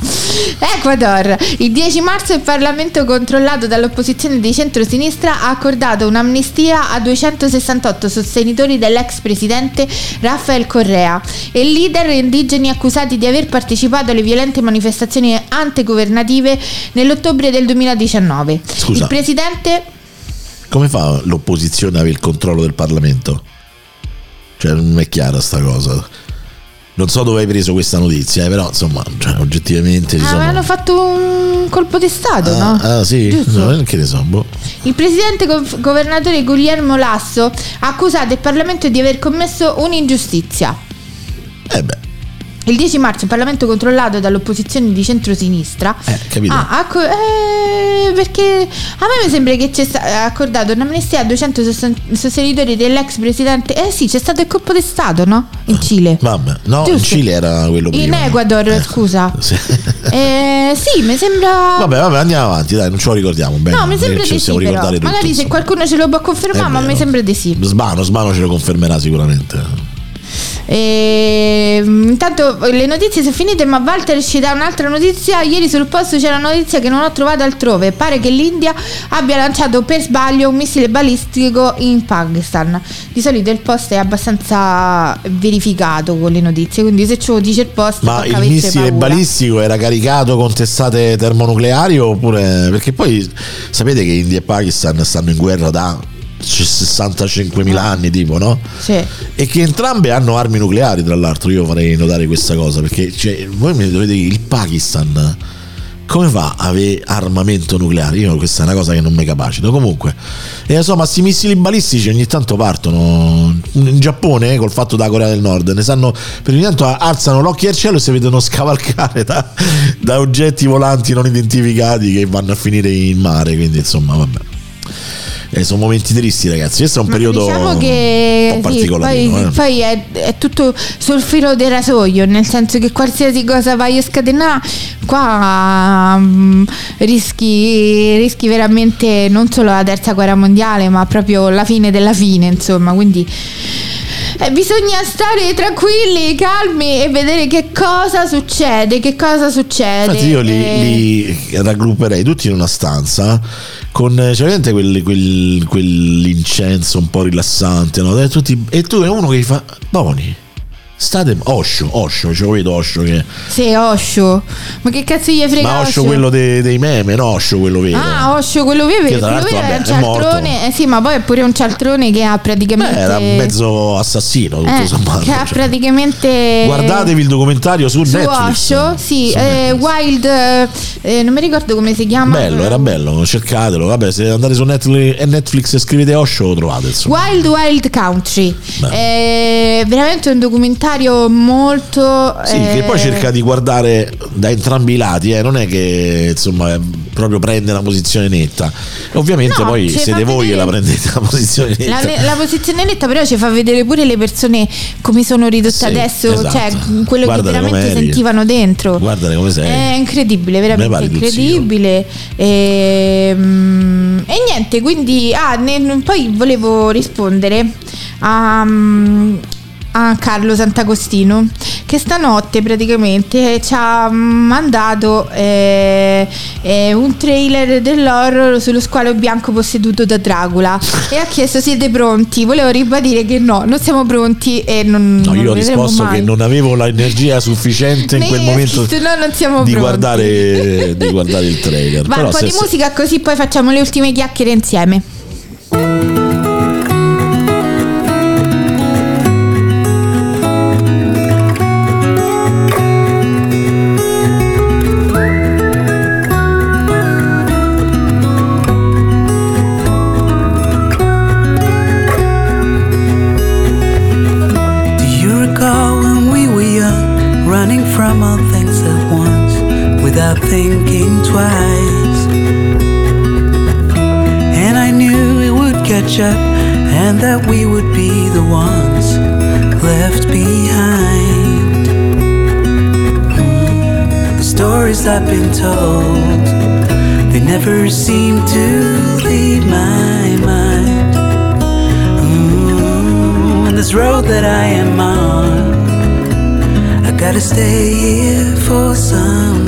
Ecuador. Il 10 marzo il Parlamento controllato dall'opposizione di centrosinistra ha accordato un'amnistia a 268 sostenitori dell'ex presidente Rafael Correa e leader indigeni accusati di aver partecipato alle violente manifestazioni antigovernative nell'ottobre del 2019. Scusa. Il presidente Come fa l'opposizione ad avere il controllo del Parlamento? Cioè, non è chiara sta cosa. Non so dove hai preso questa notizia, eh, però insomma, cioè, oggettivamente ci Ah, sono. hanno fatto un colpo di Stato, Ah, no? ah, sì, no, che ne so. boh. Il presidente gov- governatore Guglielmo Lasso ha accusato il Parlamento di aver commesso un'ingiustizia. Eh beh, Il 10 marzo il Parlamento controllato dall'opposizione di centrosinistra Eh, capito. ha acco- eh, perché a me mi sembra che c'è sta- accordato un'amnistia a 200 sosten- sostenitori dell'ex presidente eh sì c'è stato il colpo di Stato no? in Cile vabbè. No, in Giusto. Cile era quello in prima. Ecuador Eh, scusa sì. Eh, sì mi sembra Vabbè, vabbè, andiamo avanti, dai, non ce lo ricordiamo bene. no mi sembra di sì però ricordare tutto, magari se insomma. qualcuno ce lo può confermare ma mi sembra di sì Sbano, Sbano ce lo confermerà sicuramente. E, mm, intanto le notizie sono finite, ma Walter ci dà un'altra notizia. Ieri sul posto c'è una notizia che non ho trovato altrove. Pare che l'India abbia lanciato per sbaglio un missile balistico in Pakistan. Di solito il post è abbastanza verificato con le notizie, quindi se ce lo dice il post, Ma il missile paura. balistico era caricato con testate termonucleari oppure... Perché poi sapete che India e Pakistan stanno in guerra da 65.000 anni tipo, no? Sì. E che entrambe hanno armi nucleari, tra l'altro, io farei notare questa cosa, perché cioè, voi mi dovete dire, il Pakistan come fa a avere armamento nucleare? Io questa è una cosa che non mi capacito. Comunque, e insomma, questi missili balistici ogni tanto partono in Giappone col fatto della Corea del Nord, ne sanno per ogni tanto alzano l'occhio al cielo e si vedono scavalcare da, da oggetti volanti non identificati che vanno a finire in mare, quindi insomma, vabbè. Eh, sono momenti tristi, ragazzi. Questo è un Ma periodo diciamo che un po' sì, poi, particolare. poi è, è tutto sul filo del rasoio, nel senso che qualsiasi cosa vai a scatenare, qua mm, rischi, rischi veramente non solo la terza guerra mondiale, ma proprio la fine della fine, insomma. Quindi eh, bisogna stare tranquilli, calmi e vedere che cosa succede, che cosa succede. Infatti io li, Eh, li raggrupperei tutti in una stanza con cioè, veramente quel, quel- quell'incenso un po' rilassante no? e, e tu è uno che gli fa Boni state Osho Osho ce lo vedo Osho che Sì, Osho. Ma che cazzo gli frega ma Osho quello dei, dei meme no Osho quello vero Ah, Osho, quello vero, Che tra quello l'altro, vero un vabbè, è morto. cialtrone. Eh sì, ma poi è pure un cialtrone che ha Beh, praticamente. era mezzo assassino tutto eh, sommato che ha cioè. praticamente. guardatevi il documentario su, Su Netflix Osho, sì, Su eh. Wild, eh, non mi ricordo come si chiama. bello era bello cercatelo vabbè se andate su Netflix, e Netflix e scrivete Osho lo trovate insomma Wild Wild Country. È veramente un documentario molto. Sì, che poi eh, cerca di guardare da entrambi i lati, eh, non è che insomma proprio prende una posizione netta. Ovviamente No, poi siete voi che la prendete la posizione La, netta. la posizione netta però ci fa vedere pure le persone come sono ridotte Sì, adesso, esatto. cioè quello Guardale che veramente sentivano dentro. Guardale come sei. È incredibile, veramente incredibile. E, mm, e niente, quindi ah, ne- poi volevo rispondere a, mm, a Carlo Sant'Agostino che stanotte praticamente ci ha mandato eh, eh, un trailer dell'horror sullo squalo bianco posseduto da Dracula e ha chiesto siete pronti? Volevo ribadire che no, non siamo pronti e non... No, non io ho risposto mai. che non avevo l'energia sufficiente in quel momento scritto, no, di, guardare, di guardare il trailer. Va un po' di musica così poi facciamo le ultime chiacchiere insieme. Been told, they never seem to leave my mind. Ooh, and this road that I am on, I gotta stay here for some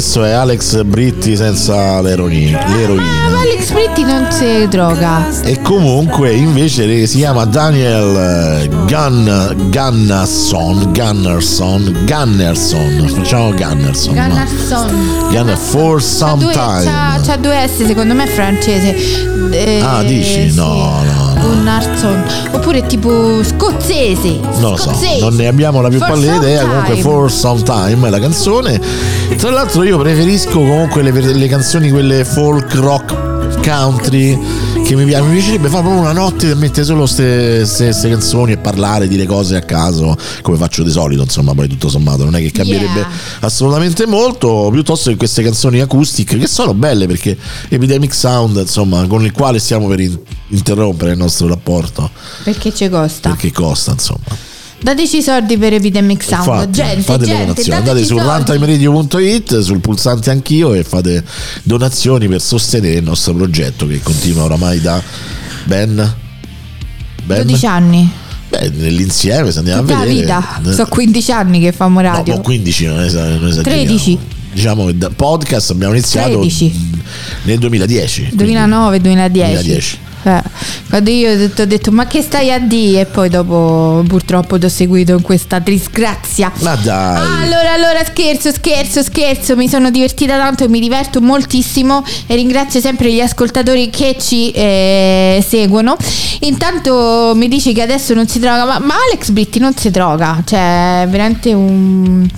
questo è Alex Britti senza l'eroina. Ma l'eroina. Alex Britti non si droga. E comunque invece si chiama Daniel eh, Gunn, Gunnarsson, Gunnarsson, Gunnerson, facciamo Gunnerson. no? Gunnarsson. Gunner for some c'ha, time. c'ha due S, secondo me è francese. Eh, Ah, dici? sì. No. Gunnarsson. Oppure tipo scozzese. Non lo so, Scozzese. non ne abbiamo la più pallida idea. Comunque. For Some Time è la canzone. Tra l'altro, io preferisco comunque le, le canzoni, quelle folk rock country. Che mi, mi piacerebbe fare proprio una notte e mettere solo queste canzoni e parlare, dire cose a caso, come faccio di solito. Insomma, poi tutto sommato, non è che cambierebbe Yeah. assolutamente molto. Piuttosto che queste canzoni acoustic che sono belle perché Epidemic Sound, insomma, con il quale stiamo per in- interrompere il nostro rapporto Perché ci costa? perché costa, insomma. Dateci i soldi per Epidemic Sound. Infatti, gente, fate le gente, donazioni, andate su runtimeradio.it, sul pulsante anch'io e fate donazioni per sostenere il nostro progetto che continua oramai da ben, ben 12 anni. Beh, nell'insieme se andiamo Tutta a la vedere. vita. Sono 15 anni che famo No, radio. mo 15 non, es- non esageriamo. 13. Diciamo che da podcast abbiamo iniziato 13. nel 2010. quindi 2009-2010. 2010. Eh, quando io ho detto, ho detto, ma che stai a dire? E poi dopo purtroppo ti ho seguito in questa disgrazia. Ma dai. Allora, allora, scherzo, scherzo, scherzo. Mi sono divertita tanto e mi diverto moltissimo. E ringrazio sempre gli ascoltatori che ci eh, seguono. Intanto mi dici che adesso non si droga, ma, ma Alex Britti non si droga. Cioè, è veramente un.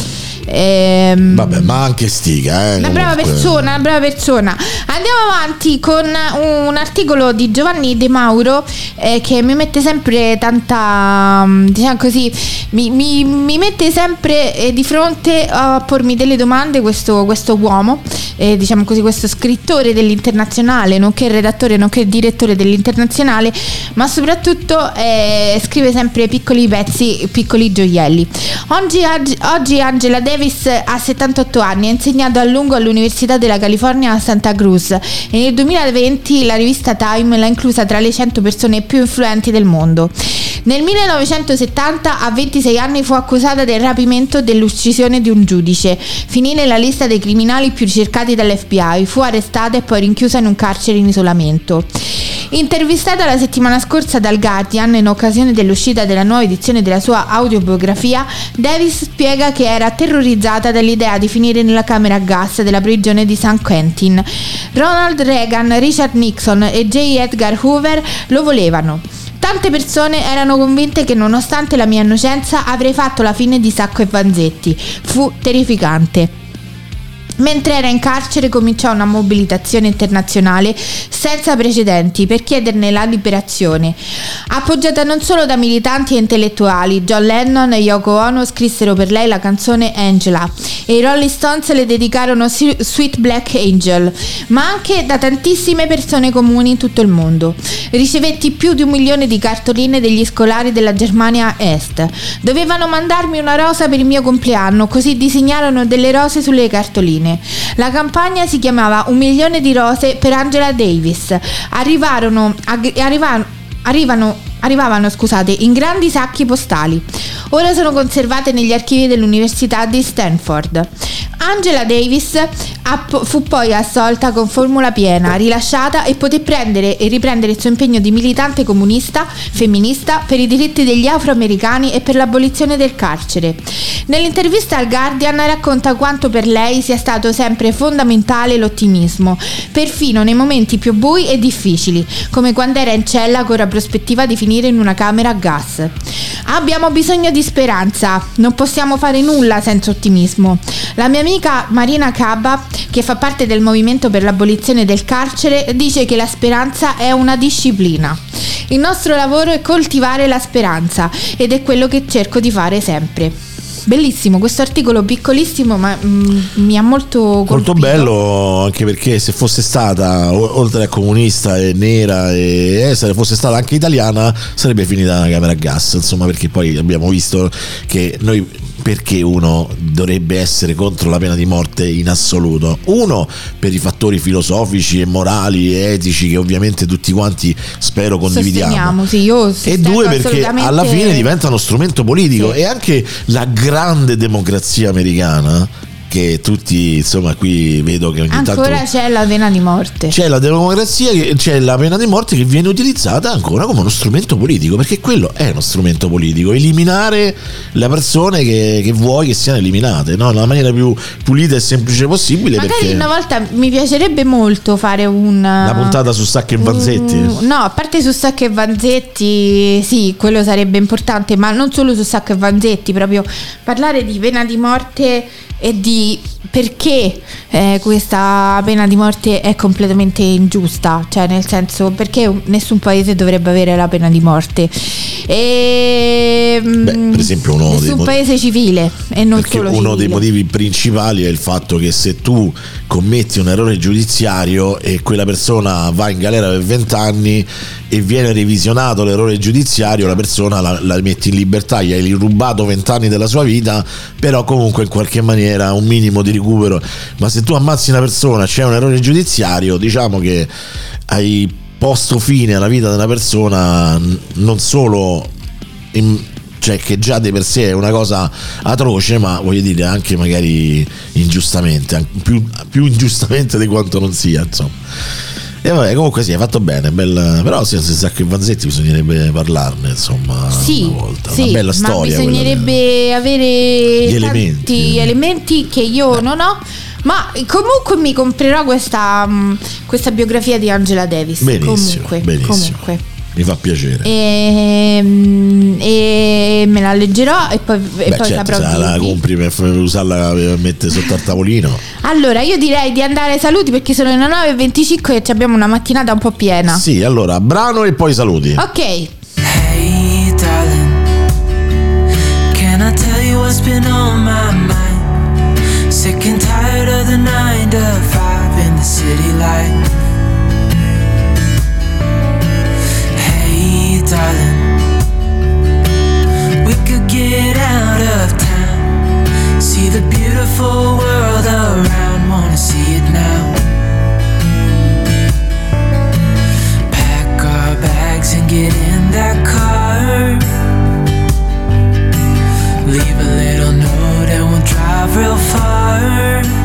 Ehm, Vabbè, ma anche stiga, eh. una brava persona, una brava persona. Andiamo avanti con un articolo di Giovanni De Mauro eh, che mi mette sempre tanta, mm, diciamo così, mi, mi- mi mette sempre eh, di fronte a pormi delle domande questo, questo uomo, eh, diciamo così, questo scrittore dell'internazionale, nonché redattore, nonché direttore dell'internazionale, ma soprattutto eh, scrive sempre piccoli pezzi, piccoli gioielli. Oggi, oggi Angela Davis Davis ha 78 anni, ha insegnato a lungo all'Università della California a Santa Cruz e nel 2020 la rivista Time l'ha inclusa tra le 100 persone più influenti del mondo. Nel 1970, a 26 anni, fu accusata del rapimento e dell'uccisione di un giudice. Finì nella lista dei criminali più ricercati dall'FBI, fu arrestata e poi rinchiusa in un carcere in isolamento. Intervistata la settimana scorsa dal Guardian in occasione dell'uscita della nuova edizione della sua autobiografia, Davis spiega che era terrorizzata dall'idea di finire nella camera a gas della prigione di San Quentin. Ronald Reagan, Richard Nixon e J. Edgar Hoover lo volevano. Tante persone erano convinte che nonostante la mia innocenza avrei fatto la fine di Sacco e Vanzetti. Fu terrificante. Mentre era in carcere cominciò una mobilitazione internazionale senza precedenti per chiederne la liberazione. Appoggiata non solo da militanti e intellettuali, John Lennon e Yoko Ono scrissero per lei la canzone Angela e i Rolling Stones le dedicarono Sweet Black Angel, ma anche da tantissime persone comuni in tutto il mondo. Ricevetti più di un milione di cartoline degli scolari della Germania Est. Dovevano mandarmi una rosa per il mio compleanno, così disegnarono delle rose sulle cartoline. La campagna si chiamava Un milione di rose per Angela Davis. Arrivarono, arrivano, arrivano, arrivavano scusate, in grandi sacchi postali. Ora sono conservate negli archivi dell'Università di Stanford. Angela Davis fu poi assolta con formula piena, rilasciata e poté prendere e riprendere il suo impegno di militante comunista, femminista, per i diritti degli afroamericani e per l'abolizione del carcere. Nell'intervista al Guardian racconta quanto per lei sia stato sempre fondamentale l'ottimismo, perfino nei momenti più bui e difficili, come quando era in cella con la prospettiva di finire in una camera a gas. Abbiamo bisogno di speranza, non possiamo fare nulla senza ottimismo. La mia amica Marina Cabba, che fa parte del movimento per l'abolizione del carcere, dice che la speranza è una disciplina. Il nostro lavoro è coltivare la speranza ed è quello che cerco di fare sempre. Bellissimo, questo articolo piccolissimo ma mm, mi ha molto colpito. Molto bello anche perché se fosse stata o- oltre a comunista e nera e eh, se fosse stata anche italiana sarebbe finita nella camera a gas, insomma perché poi abbiamo visto che noi perché uno dovrebbe essere contro la pena di morte in assoluto? Uno, per i fattori filosofici e morali e etici che ovviamente tutti quanti spero condividiamo. Sì, E due, perché alla fine diventa uno strumento politico Sì. e anche la grande democrazia americana che tutti insomma qui vedo che ogni Ancora tanto c'è la pena di morte. c'è la democrazia, c'è la pena di morte che viene utilizzata ancora come uno strumento politico, perché quello è uno strumento politico, eliminare le persone che, che vuoi che siano eliminate, no? nella maniera più pulita e semplice possibile. Magari perché una volta mi piacerebbe molto fare un la puntata su Sacco e Vanzetti. un- no, a parte su Sacco e Vanzetti, sì, quello sarebbe importante, ma non solo su Sacco e Vanzetti, proprio parlare di pena di morte e di perché eh, questa pena di morte è completamente ingiusta, cioè nel senso perché nessun paese dovrebbe avere la pena di morte. E, Beh, per esempio uno dei nessun mot- paese civile e non solo uno dei civile. motivi principali è il fatto che se tu commetti un errore giudiziario e quella persona va in galera per 20 anni e viene revisionato l'errore giudiziario, la persona la, la metti in libertà, gli hai rubato 20 anni della sua vita, però comunque in qualche maniera un minimo di recupero. Ma se tu ammazzi una persona, c'è un errore giudiziario, diciamo che hai posto fine alla vita della persona n- non solo in- cioè che già di per sé è una cosa atroce, ma voglio dire anche magari ingiustamente, più, più ingiustamente di quanto non sia, insomma. E vabbè, comunque sì, hai fatto bene, bella, però se se Sacco e Vanzetti bisognerebbe parlarne, insomma, Sì, una volta. sì, una bella ma storia. quella bisognerebbe avere Gli tanti elementi. elementi che io non ho. Ma comunque mi comprerò questa, mh, questa biografia di Angela Davis. Benissimo, comunque, benissimo. comunque. Mi fa piacere. E, mh, e me la leggerò e poi, e Beh, poi certo, saprò se la compri per, usarla per mettere sotto al tavolino. Allora, io direi di andare ai saluti perché sono le 9.25 e abbiamo una mattinata un po' piena. Sì, allora, brano e poi saluti. Ok. Hey, darling, can I tell you what's been on my mind? Sick and tired of the nine to five in the city life. Darling, we could get out of town, see the beautiful world around, wanna see it now. Pack our bags and get in that car. Leave a little note and we'll drive real far.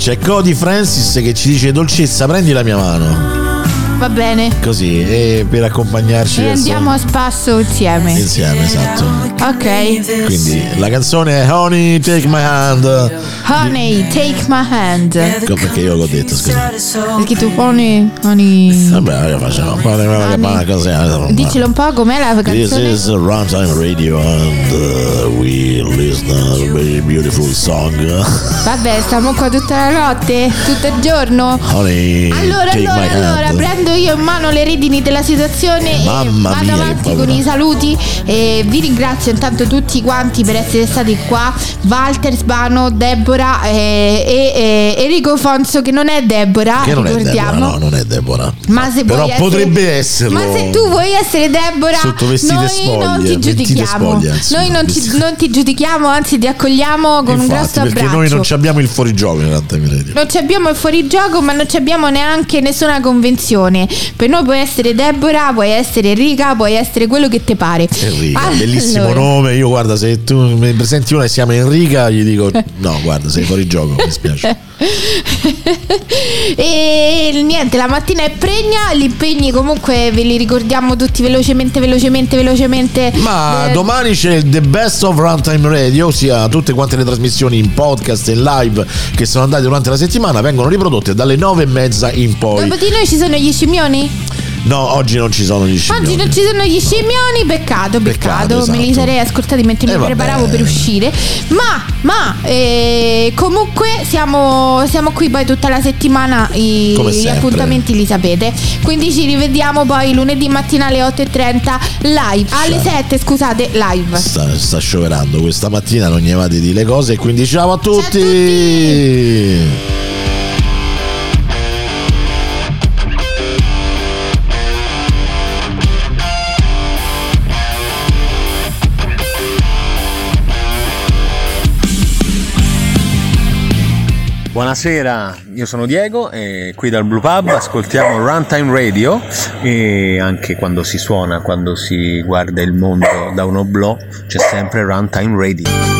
C'è Cody Francis che ci dice dolcezza, prendi la mia mano. Va bene. Così, e per accompagnarci E verso- andiamo a spasso insieme. insieme, esatto. Ok. Quindi la canzone è Honey Take My Hand. Honey, take my hand. Ecco perché io l'ho detto, scusa. Perché tu honey, honey. Vabbè, io facciamo eh, Dicelo un po' com'è la This canzone. is Runtime Radio and uh, we listen a very beautiful song. Vabbè, stiamo qua tutta la notte, tutto il giorno. Honey, Allora, take allora, my allora, hand. Prendo io in mano le redini della situazione Mamma e vado mia, avanti con i saluti e vi ringrazio intanto tutti quanti per essere stati qua. Walter Sbano, Deborah eh, e, Enrico Fonso che non è Deborah, Che non è Deborah, ricordiamo. no, non è Deborah. Ma se Però vuoi essere- potrebbe esserlo. Ma se tu vuoi essere Deborah, vestite noi spoglie, non ti giudichiamo. spoglie, noi non, vestite- ci- non ti giudichiamo, anzi ti accogliamo con un Infatti, grosso perché abbraccio. noi non ci abbiamo il fuorigioco in Radio. Non ci abbiamo il fuorigioco, ma non ci abbiamo neanche nessuna convenzione. Per noi puoi essere Deborah, puoi essere Enrica, puoi essere quello che ti pare. Enrica, Allora, bellissimo nome. Io guarda, se tu mi presenti una e si chiama Enrica, gli dico no, guarda, sei fuori gioco, mi spiace. e niente, la mattina è pregna, gli impegni comunque ve li ricordiamo tutti velocemente, velocemente, velocemente. Ma Eh, domani c'è il The Best of Runtime Radio, ossia tutte quante le trasmissioni in podcast e live che sono andate durante la settimana vengono riprodotte dalle nove e mezza in poi. Dopo di noi ci sono gli scimmioni? No, oggi non ci sono gli scimmioni. Oggi non ci sono gli scimmioni, peccato, peccato. Peccato, Me li esatto. sarei ascoltati mentre Eh, mi vabbè. preparavo per uscire. Ma, ma, eh, comunque siamo, siamo qui poi tutta la settimana. I, gli appuntamenti li sapete. Quindi ci rivediamo poi lunedì mattina alle 8.30 live. Alle 7, scusate, live. Sta, sta scioperando questa mattina, non gli avete di le cose, quindi ciao a tutti. tutti. Buonasera, io sono Diego e qui dal Blue Pub ascoltiamo Runtime Radio e anche quando si suona, quando si guarda il mondo da un oblò c'è sempre Runtime Radio.